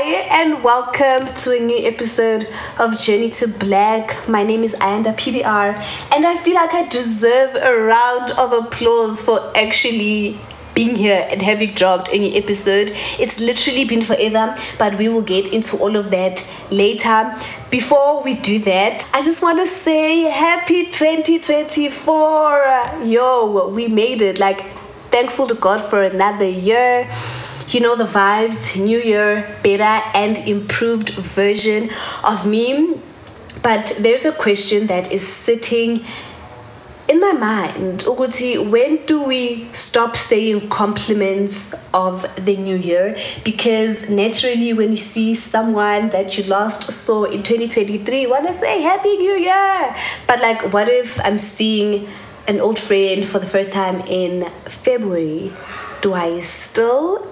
Hi, and welcome to a new episode of Journey to Black. My name is Ayanda PBR, and I feel like I deserve a round of applause for actually being here and having dropped any episode. It's literally been forever, but we will get into all of that later. Before we do that, I just want to say happy 2024. Yo, we made it. Like, thankful to God for another year you know the vibes new year better and improved version of me but there's a question that is sitting in my mind. Ukuthi when do we stop saying compliments of the new year? Because naturally when you see someone that you last saw in 2023 want to say happy new year! But like what if i'm seeing an old friend for the first time in february? Do i still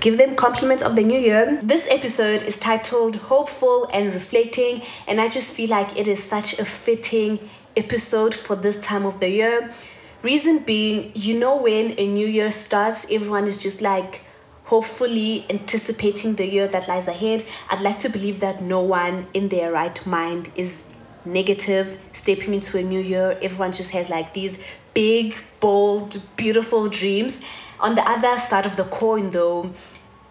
give them compliments of the new year. This episode is titled Hopeful and Reflecting, and I just feel like it is such a fitting episode for this time of the year. Reason being, you know, when a new year starts, everyone is just like hopefully anticipating the year that lies ahead. I'd like to believe that no one in their right mind is negative stepping into a new year. Everyone just has like these big, bold, beautiful dreams. On the other side of the coin, though,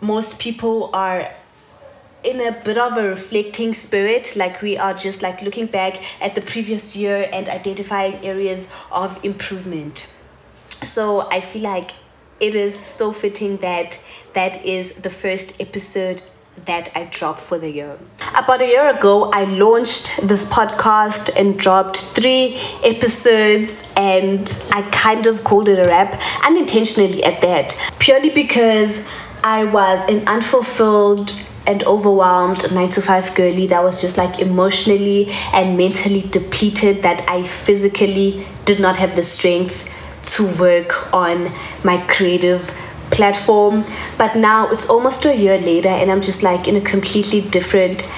most people are in a bit of a reflecting spirit like we are just like looking back at the previous year and identifying areas of improvement so i feel like it is so fitting that that is the first episode that I dropped for the year. About a year ago, I launched this podcast and dropped three episodes, and I kind of called it a wrap unintentionally at that, purely because I was an unfulfilled and overwhelmed 9 to 5 girly that was just like emotionally and mentally depleted that I physically did not have the strength to work on my creative platform. But now it's almost a year later and I'm just like in a completely different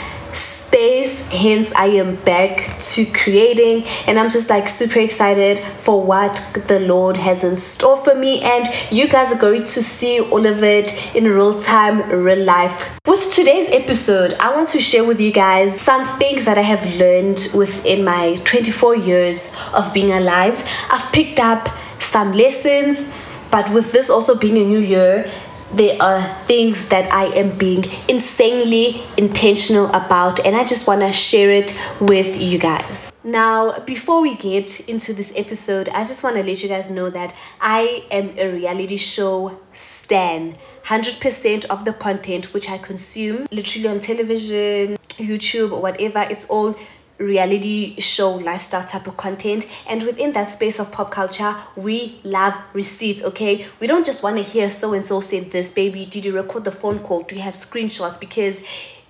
space hence i am back to creating and i'm just like super excited for what the lord has in store for me and you guys are going to see all of it in real time real life. With today's episode i want to share with you guys some things that i have learned within my 24 years of being alive. I've picked up some lessons but with this also being a new year there are things that I am being insanely intentional about, and I just want to share it with you guys. Now, before we get into this episode, I just want to let you guys know that I am a reality show stan. 100% of the content which I consume, literally on television, YouTube, or whatever, it's all reality show lifestyle type of content. And within that space of pop culture we love receipts okay? We don't just want to hear so and so said this baby did you record the phone call? Do you have screenshots? Because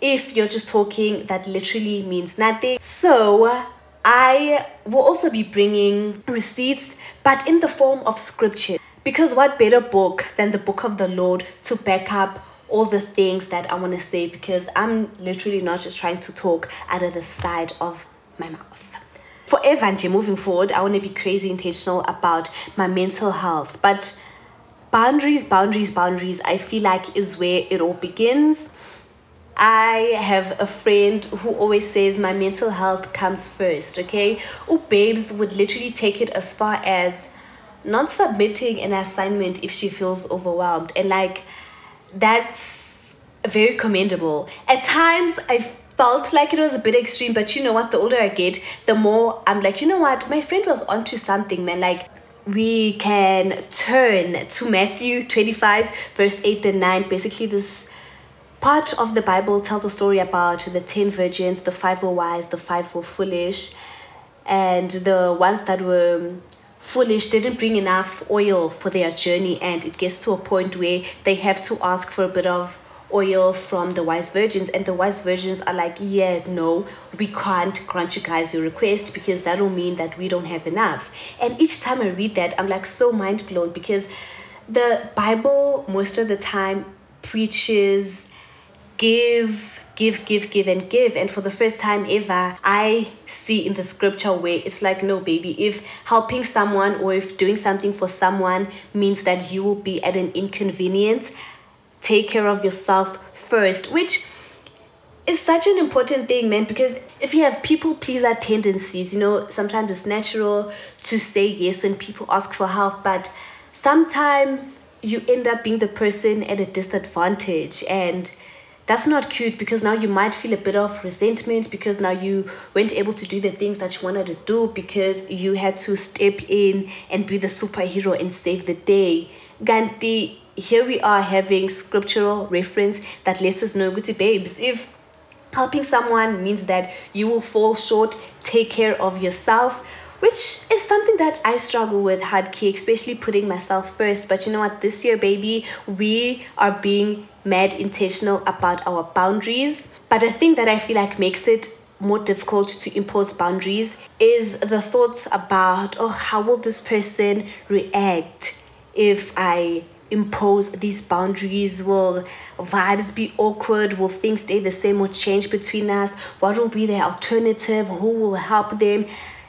if you're just talking that literally means nothing. So i will also be bringing receipts but in the form of scripture because what better book than the book of the lord to back up all the things that I want to say because I'm literally not just trying to talk out of the side of my mouth. For Evange, moving forward, I want to be crazy intentional about my mental health. But boundaries, boundaries, boundaries, I feel like is where it all begins. I have a friend who always says my mental health comes first, okay? Oh, babes would literally take it as far as not submitting an assignment if she feels overwhelmed. And like, that's very commendable. At times, I felt like it was a bit extreme, but you know what? The older I get, the more I'm like, you know what? My friend was onto something, man. Like, we can turn to Matthew 25, verse 8 and 9. Basically, this part of the Bible tells a story about the 10 virgins, the five were wise, the five were foolish, and the ones that were foolish didn't bring enough oil for their journey and it gets to a point where they have to ask for a bit of oil from the wise virgins and the wise virgins are like yeah no we can't grant you guys your request because that'll mean that we don't have enough. And each time i read that i'm like so mind blown because the bible most of the time preaches give give, give, give, and give. And for the first time ever, I see in the scripture where it's like, no, baby, if helping someone or if doing something for someone means that you will be at an inconvenience, take care of yourself first, which is such an important thing, man, because if you have people pleaser tendencies, you know, sometimes it's natural to say yes when people ask for help, but sometimes you end up being the person at a disadvantage and that's not cute because now you might feel a bit of resentment because now you weren't able to do the things that you wanted to do because you had to step in and be the superhero and save the day. Ganti, here we are having scriptural reference that lets us know, good babes, if helping someone means that you will fall short, take care of yourself which is something that I struggle with hard key, especially putting myself first. But you know what? This year, baby, we are being mad intentional about our boundaries. But the thing that I feel like makes it more difficult to impose boundaries is the thoughts about, oh, how will this person react if I impose these boundaries? Will vibes be awkward? Will things stay the same or change between us? What will be the alternative? Who will help them?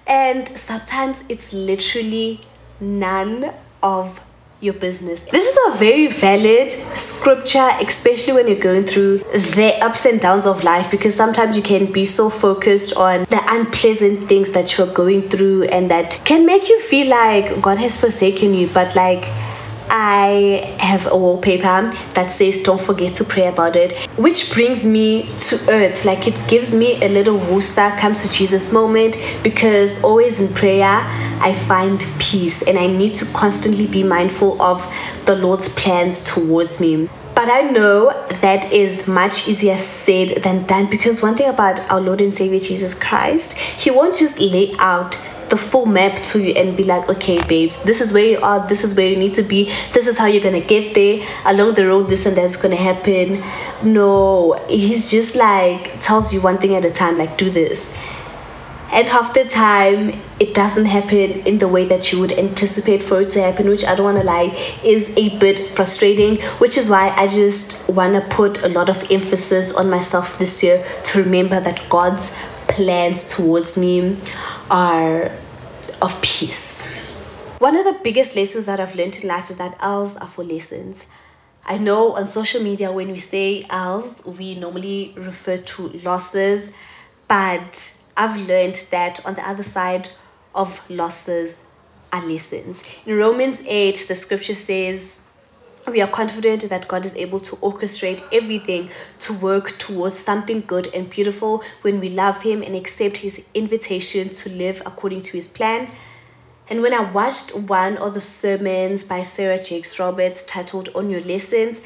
and sometimes it's literally none of your business. This is a very valid scripture, especially when you're going through the ups and downs of life, because sometimes you can be so focused on the unpleasant things that you're going through and that can make you feel like God has forsaken you. But, like, I have a wallpaper that says don't forget to pray about it, which brings me to earth. Like it gives me a little wooster, come to Jesus moment because always in prayer I find peace and I need to constantly be mindful of the Lord's plans towards me. But I know that is much easier said than done because one thing about our Lord and Savior Jesus Christ, He won't just lay out the full map to you and be like, okay, babes, this is where you are, this is where you need to be, this is how you're gonna get there. Along the road, this and that's gonna happen. No, he's just like tells you one thing at a time, like do this. And half the time, it doesn't happen in the way that you would anticipate for it to happen, which I don't want to lie is a bit frustrating. Which is why I just want to put a lot of emphasis on myself this year to remember that God's plans towards me are of peace. One of the biggest lessons that I've learned in life is that L's are for lessons. I know on social media when we say L's, we normally refer to losses, but I've learned that on the other side of losses are lessons. In Romans 8, the scripture says, we are confident that God is able to orchestrate everything to work towards something good and beautiful when we love Him and accept His invitation to live according to His plan. And when I watched one of the sermons by Sarah Jakes Roberts titled On Your Lessons,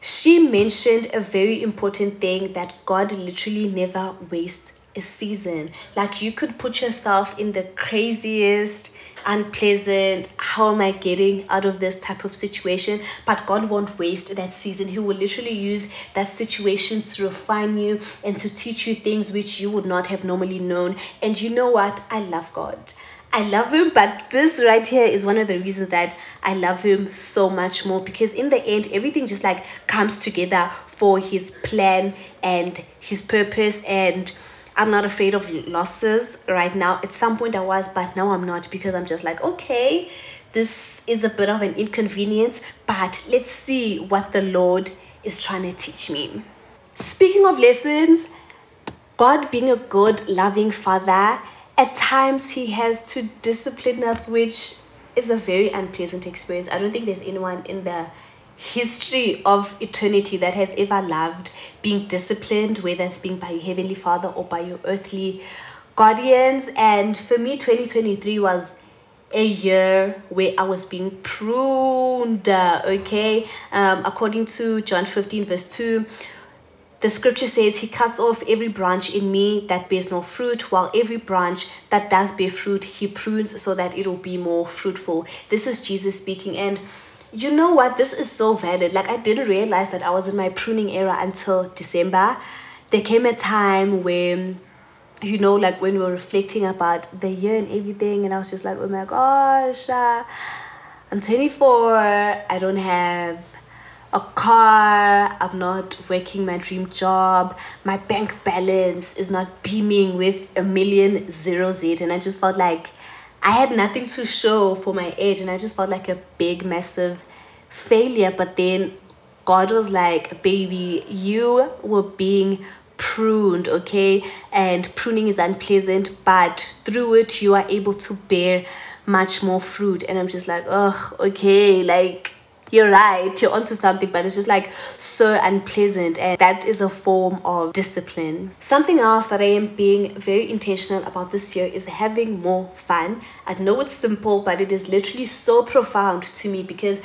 she mentioned a very important thing that God literally never wastes a season. Like you could put yourself in the craziest, unpleasant. How am i getting out of this type of situation? But god won't waste that season. He will literally use that situation to refine you and to teach you things which you would not have normally known. And you know what? I love god. I love him, but this right here is one of the reasons that I love him so much more because in the end, everything just like comes together for his plan and his purpose and I'm not afraid of losses right now. At some point I was, but now I'm not because I'm just like, okay, this is a bit of an inconvenience, but let's see what the Lord is trying to teach me. Speaking of lessons, God being a good, loving father, at times he has to discipline us, which is a very unpleasant experience. I don't think there's anyone in the history of eternity that has ever loved being disciplined, whether it's being by your heavenly father or by your earthly guardians. And for me, 2023 was a year where I was being pruned. Okay, um, according to John 15, verse 2. The scripture says, He cuts off every branch in me that bears no fruit, while every branch that does bear fruit, He prunes so that it will be more fruitful. This is Jesus speaking. And you know what? This is so valid. Like, I didn't realize that I was in my pruning era until December. There came a time when, you know, like when we were reflecting about the year and everything, and I was just like, oh my gosh, uh, I'm 24, I don't have a car, I'm not working my dream job, my bank balance is not beaming with a million zeros it, and I just felt like I had nothing to show for my age and I just felt like a big massive failure but then God was like baby you were being pruned, okay? And pruning is unpleasant, but through it, you are able to bear much more fruit. And I'm just like, oh, okay, like you're right, you're onto something, but it's just like so unpleasant, and that is a form of discipline. Something else that I am being very intentional about this year is having more fun. I know it's simple, but it is literally so profound to me because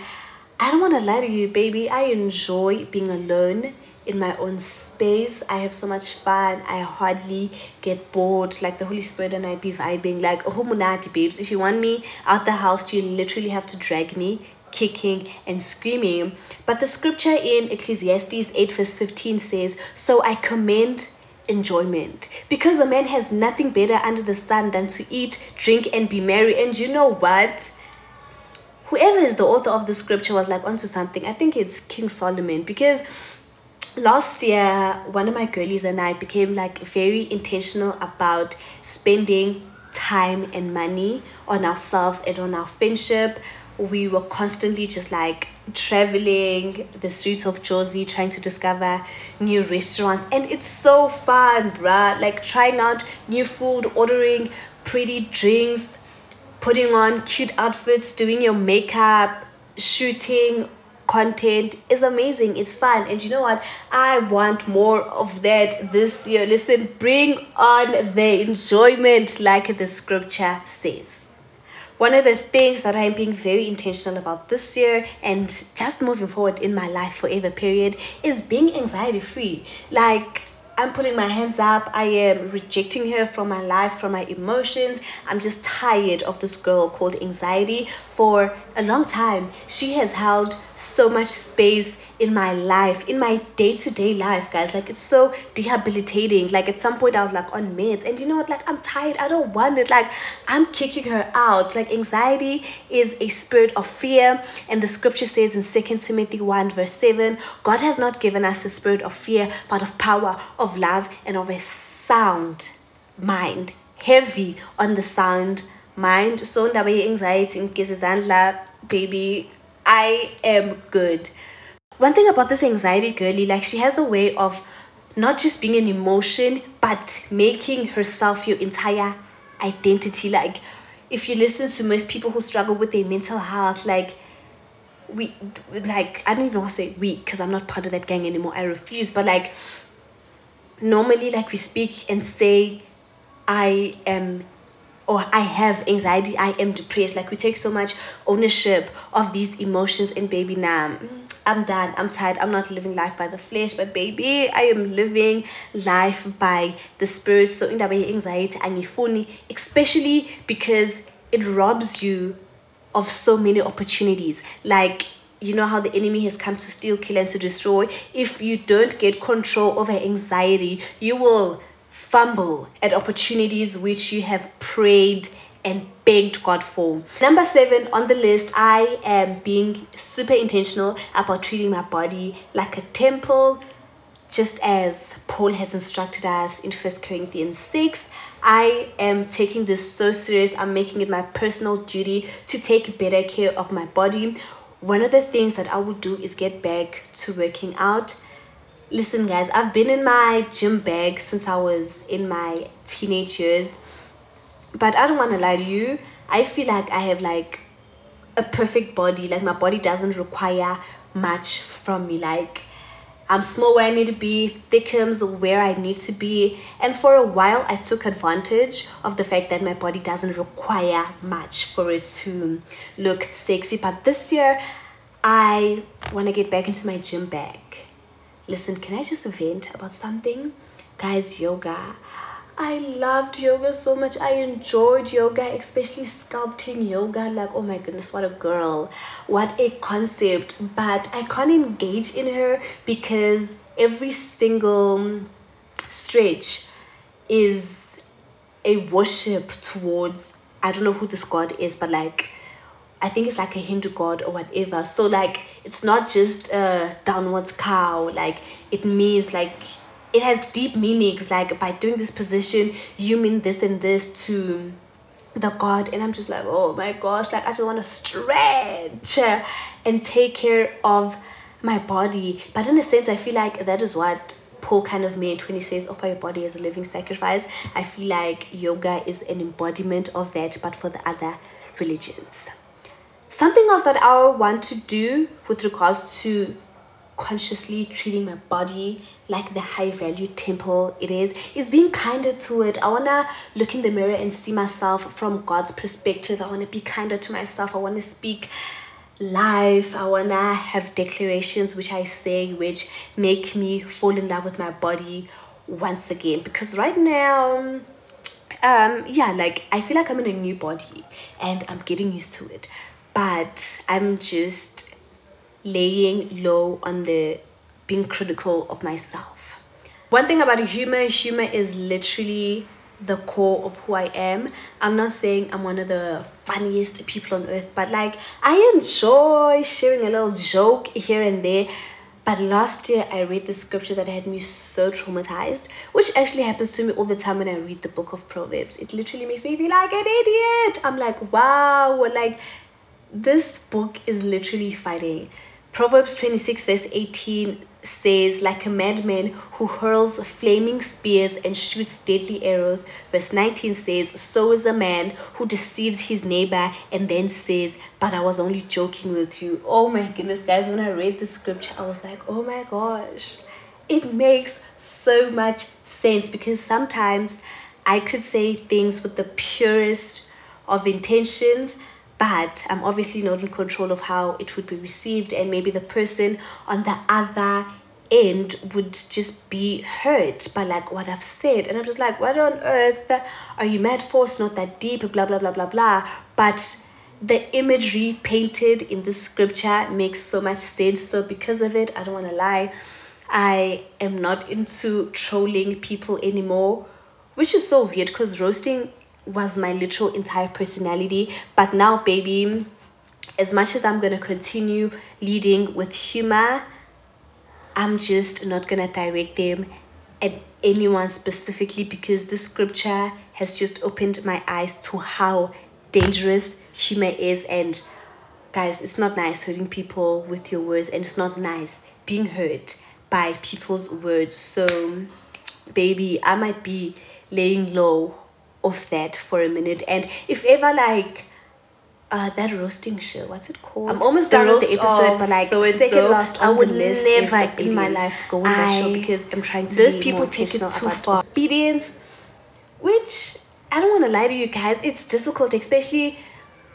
I don't want to lie to you, baby. I enjoy being alone in my own space. I have so much fun. I hardly get bored. Like the Holy Spirit and I be vibing. Like, oh, munati, babes. If you want me out the house, you literally have to drag me kicking and screaming. But the scripture in Ecclesiastes 8, verse 15 says, So I commend enjoyment because a man has nothing better under the sun than to eat, drink, and be merry. And you know what? Whoever is the author of the scripture was like onto something. I think it's King Solomon because last year one of my girlies and I became like very intentional about spending time and money on ourselves and on our friendship we were constantly just like traveling the streets of Jersey trying to discover new restaurants. And it's so fun bruh. Like trying out new food ordering pretty drinks putting on cute outfits doing your makeup shooting content. Is amazing. It's fun. And you know what? I want more of that this year. Listen bring on the enjoyment like the scripture says one of the things that I'm being very intentional about this year and just moving forward in my life forever period is being anxiety free. Like I'm putting my hands up. I am rejecting her from my life, from my emotions. I'm just tired of this girl called anxiety for a long time. She has held so much space in my life, in my day to day life, guys. Like, it's so debilitating. Like, at some point, I was like on meds, and you know what? Like, I'm tired. I don't want it. Like, I'm kicking her out. Like, anxiety is a spirit of fear, and the scripture says in Second Timothy 1, verse 7 God has not given us a spirit of fear, but of power, of love, and of a sound mind. Heavy on the sound mind. So, anxiety in cases baby, I am good one thing about this anxiety girly, like she has a way of not just being an emotion, but making herself your entire identity. Like if you listen to most people who struggle with their mental health, like we like I don't even want to say we because I'm not part of that gang anymore. I refuse. But like normally like we speak and say I am or I have anxiety, I am depressed. Like we take so much ownership of these emotions and baby now. Mm, I'm done. I'm tired. I'm not living life by the flesh, but baby, I am living life by the spirit. So in that way, anxiety and funny, especially because it robs you of so many opportunities. Like you know how the enemy has come to steal, kill, and to destroy. If you don't get control over anxiety, you will fumble at opportunities which you have prayed and begged God for. Number seven on the list, I am being super intentional about treating my body like a temple, just as Paul has instructed us in First Corinthians 6. I am taking this so serious. I'm making it my personal duty to take better care of my body. One of the things that I will do is get back to working out listen guys i've been in my gym bag since i was in my teenage years but i don't want to lie to you i feel like i have like a perfect body. Like my body doesn't require much from me. Like i'm small where i need to be thickums where i need to be. And for a while i took advantage of the fact that my body doesn't require much for it to look sexy. But this year i want to get back into my gym bag Listen, can I just vent about something? Guys, yoga. I loved yoga so much. I enjoyed yoga, especially sculpting yoga. Like, oh my goodness, what a girl. What a concept. But I can't engage in her because every single stretch is a worship towards, I don't know who this god is, but like, I think it's like a Hindu god or whatever. So like it's not just a downwards cow. Like it means like it has deep meanings. Like by doing this position, you mean this and this to the god. And I'm just like, oh my gosh, like I just want to stretch and take care of my body. But in a sense, I feel like that is what Paul kind of made when he says offer your body as a living sacrifice. I feel like yoga is an embodiment of that, but for the other religions. Something else that I want to do with regards to consciously treating my body like the high value temple it is is being kinder to it. I want to look in the mirror and see myself from god's perspective. I want to be kinder to myself. I want to speak life. I want to have declarations which i say which make me fall in love with my body once again. Because right now um yeah like i feel like i'm in a new body and i'm getting used to it but i'm just laying low on the being critical of myself. One thing about humor, humor is literally the core of who I am. I'm not saying I'm one of the funniest people on earth, but like I enjoy sharing a little joke here and there. But last year I read the scripture that had me so traumatized, which actually happens to me all the time when I read the book of Proverbs. It literally makes me feel like an idiot. I'm like, wow, like this book is literally fighting Proverbs 26, verse 18 says, like a madman who hurls flaming spears and shoots deadly arrows. Verse 19 says, So is a man who deceives his neighbor and then says, But I was only joking with you. Oh my goodness, guys, when I read the scripture, I was like, Oh my gosh, it makes so much sense because sometimes I could say things with the purest of intentions but I'm obviously not in control of how it would be received, and maybe the person on the other end would just be hurt by like what I've said. And I'm just like, what on earth are you mad for? It's not that deep, blah blah blah blah blah. But the imagery painted in this scripture makes so much sense. So because of it, I don't wanna lie, I am not into trolling people anymore. Which is so weird because roasting was my literal entire personality. But now, baby, as much as I'm going to continue leading with humor, I'm just not going to direct them at anyone specifically because the scripture has just opened my eyes to how dangerous humor is. And guys, it's not nice hurting people with your words, and it's not nice being hurt by people's words. So, baby, I might be laying low of that for a minute. And if ever like uh, that roasting show, what's it called? I'm almost done with the episode, but like so second so, last I would never in my life go on that show because I'm trying to. Those people take it too far. Obedience, which I don't want to lie to you guys, it's difficult, especially.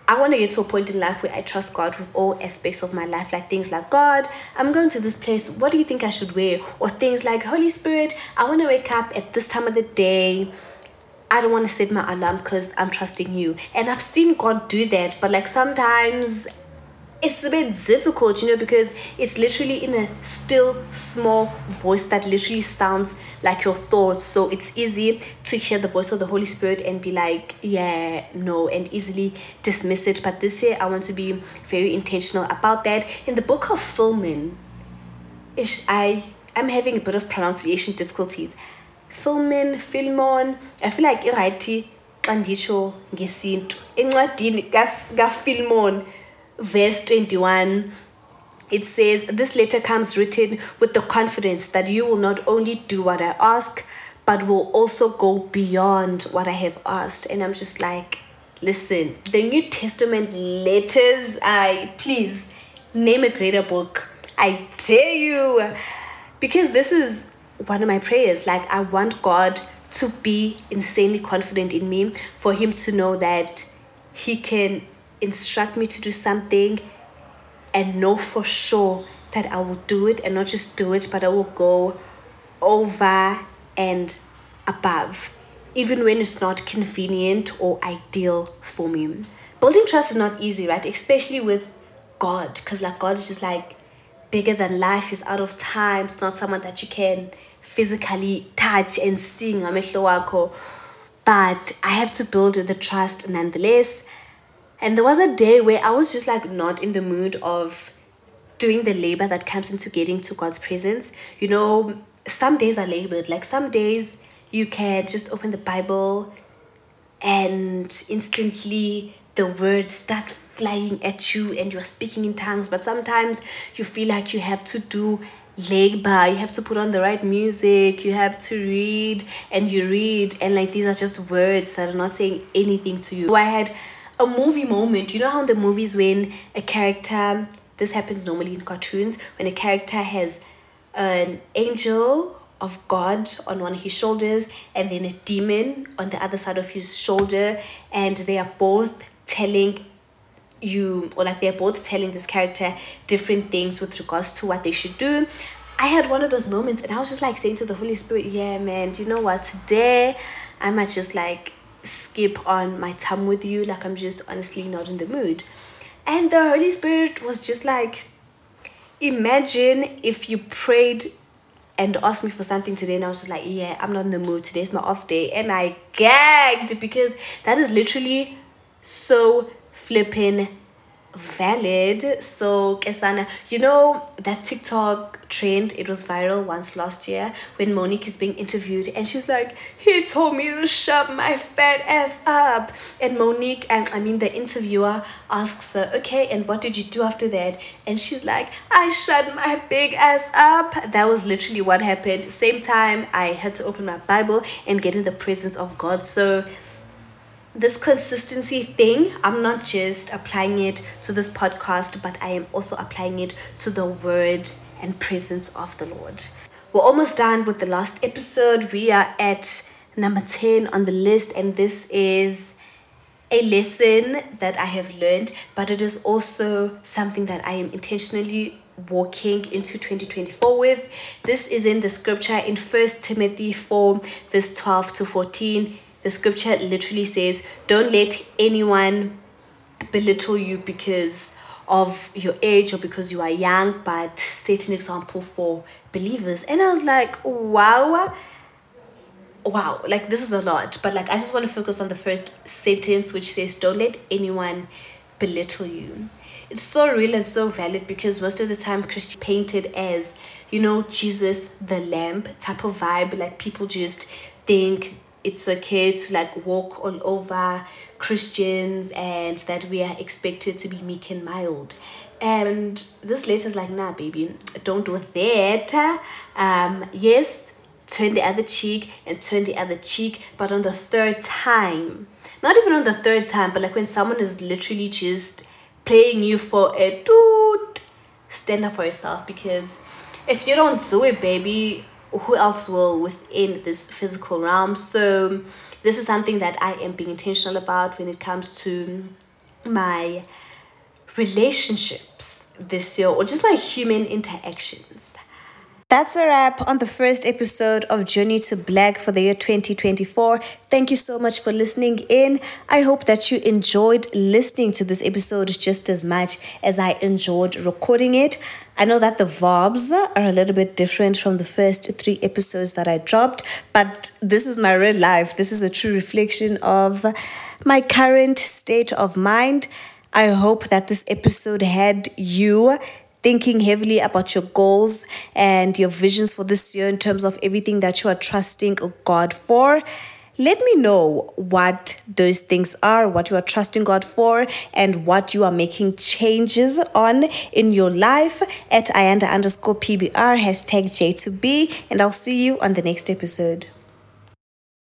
I want to get to a point in life where I trust God with all aspects of my life, like things like God, I'm going to this place. What do you think I should wear? Or things like Holy Spirit, I want to wake up at this time of the day I don't want to set my alarm because I'm trusting you. And I've seen God do that, but like sometimes it's a bit difficult, you know, because it's literally in a still small voice that literally sounds like your thoughts. So it's easy to hear the voice of the Holy Spirit and be like, yeah, no, and easily dismiss it. But this year, I want to be very intentional about that. In the book of Philemon, I am having a bit of pronunciation difficulties. Filmin filmon i feel like i-right xa nditsho ngesintu. Encwadini kafilmon verse 21 it says this letter comes written with the confidence that you will not only do what i ask but will also go beyond what i have asked. And i'm just like listen the new testament letters i please name a greater book. I dare you. Because this is one of my prayers. Like, I want God to be insanely confident in me, for Him to know that He can instruct me to do something and know for sure that I will do it and not just do it, but I will go over and above, even when it's not convenient or ideal for me. Building trust is not easy, right? Especially with God, because like God is just like bigger than life, is out of time, it's not someone that you can physically touch and see ngamehlo wakho. But i have to build the trust nonetheless. And there was a day where i was just like not in the mood of doing the labor that comes into getting to god's presence. You know some days are labored. Like some days you can just open the bible and instantly the words start flying at you and you're speaking in tongues but sometimes you feel like you have to do labor you have to put on the right music you have to read and you read and like these are just words that are not saying anything to you. So i had a movie moment. You know how in the movies when a character this happens normally in cartoons when a character has an angel of god on one of his shoulders and then a demon on the other side of his shoulder and they are both telling you or like they're both telling this character different things with regards to what they should do i had one of those moments and i was just like saying to the holy spirit yeah man do you know what today i might just like skip on my time with you like i'm just honestly not in the mood and the holy spirit was just like imagine if you prayed and asked me for something today and I was just like, yeah, I'm not in the mood. Today's my off day. And I gagged because that is literally so flipping valid. So Kesana, you know that TikTok trend, it was viral once last year when Monique is being interviewed and she's like, he told me to shut my fat ass up. And Monique, and I mean the interviewer asks her, okay, and what did you do after that? And she's like, I shut my big ass up. That was literally what happened. Same time, I had to open my Bible and get in the presence of God. So this consistency thing, I'm not just applying it to this podcast, but I am also applying it to the word and presence of the Lord. We're almost done with the last episode. We are at number 10 on the list, and this is a lesson that I have learned, but it is also something that I am intentionally walking into 2024 with. This is in the scripture in First Timothy 4, verse 12 to 14 the scripture literally says, Don't let anyone belittle you because of your age or because you are young, but set an example for believers. And I was like, wow. Wow, like this is a lot, but like I just want to focus on the first sentence, which says, Don't let anyone belittle you. It's so real and so valid because most of the time, Christian painted as, you know, Jesus the Lamb type of vibe. Like people just think it's okay to like walk all over Christians and that we are expected to be meek and mild. And this letter is like, nah, baby, don't do that. Um, yes, turn the other cheek and turn the other cheek, but on the third time, not even on the third time, but like when someone is literally just playing you for a dude, stand up for yourself because if you don't do it, baby, who else will within this physical realm so this is something that i am being intentional about when it comes to my relationships this year or just my human interactions that's a wrap on the first episode of Journey to Black for the year 2024. Thank you so much for listening in. I hope that you enjoyed listening to this episode just as much as I enjoyed recording it. I know that the vibes are a little bit different from the first three episodes that I dropped, but this is my real life. This is a true reflection of my current state of mind. I hope that this episode had you thinking heavily about your goals and your visions for this year in terms of everything that you are trusting God for let me know what those things are, what you are trusting God for, and what you are making changes on in your life at Ayanda underscore PBR, hashtag J2B, and I'll see you on the next episode.